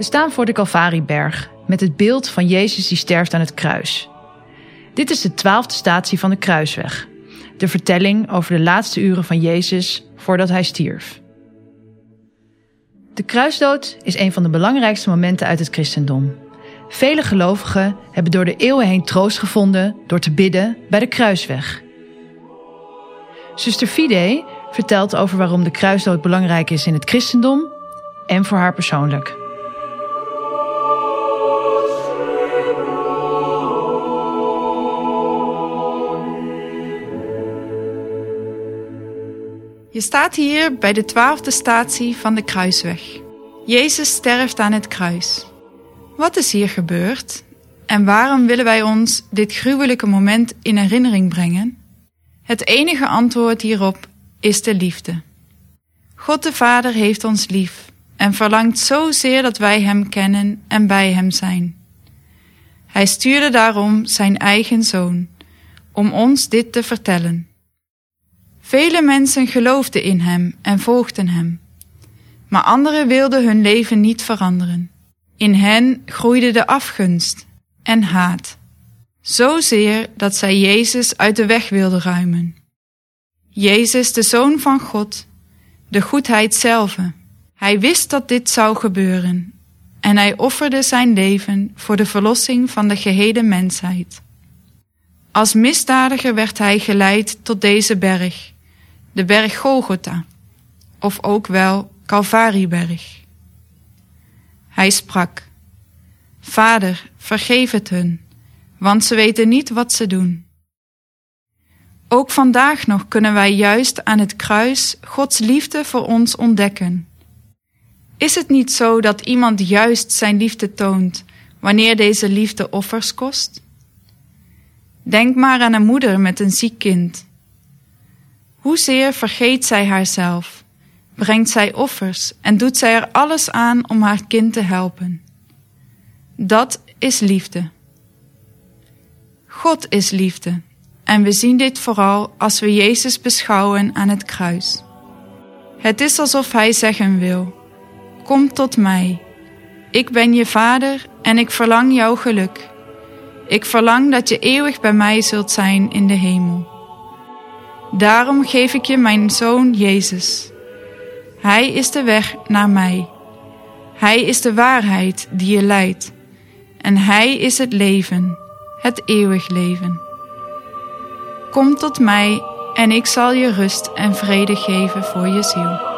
We staan voor de Calvarieberg met het beeld van Jezus die sterft aan het kruis. Dit is de twaalfde statie van de Kruisweg, de vertelling over de laatste uren van Jezus voordat hij stierf. De kruisdood is een van de belangrijkste momenten uit het christendom. Vele gelovigen hebben door de eeuwen heen troost gevonden door te bidden bij de kruisweg. Zuster Fide vertelt over waarom de kruisdood belangrijk is in het christendom en voor haar persoonlijk. Je staat hier bij de twaalfde statie van de kruisweg. Jezus sterft aan het kruis. Wat is hier gebeurd? En waarom willen wij ons dit gruwelijke moment in herinnering brengen? Het enige antwoord hierop is de liefde. God de Vader heeft ons lief en verlangt zozeer dat wij Hem kennen en bij Hem zijn. Hij stuurde daarom Zijn eigen Zoon, om ons dit te vertellen. Vele mensen geloofden in Hem en volgden Hem, maar anderen wilden hun leven niet veranderen. In hen groeide de afgunst en haat, zozeer dat zij Jezus uit de weg wilden ruimen. Jezus, de Zoon van God, de goedheid zelf. Hij wist dat dit zou gebeuren en hij offerde zijn leven voor de verlossing van de gehele mensheid. Als misdadiger werd hij geleid tot deze berg, de berg Golgotha, of ook wel Calvarieberg. Hij sprak: Vader, vergeef het hun, want ze weten niet wat ze doen. Ook vandaag nog kunnen wij juist aan het kruis Gods liefde voor ons ontdekken. Is het niet zo dat iemand juist zijn liefde toont wanneer deze liefde offers kost? Denk maar aan een moeder met een ziek kind. Hoezeer vergeet zij haarzelf, brengt zij offers en doet zij er alles aan om haar kind te helpen. Dat is liefde. God is liefde. En we zien dit vooral als we Jezus beschouwen aan het kruis. Het is alsof Hij zeggen wil: Kom tot mij. Ik ben je vader en ik verlang jouw geluk. Ik verlang dat je eeuwig bij mij zult zijn in de hemel. Daarom geef ik je mijn zoon Jezus. Hij is de weg naar mij. Hij is de waarheid die je leidt. En Hij is het leven, het eeuwig leven. Kom tot mij en ik zal je rust en vrede geven voor je ziel.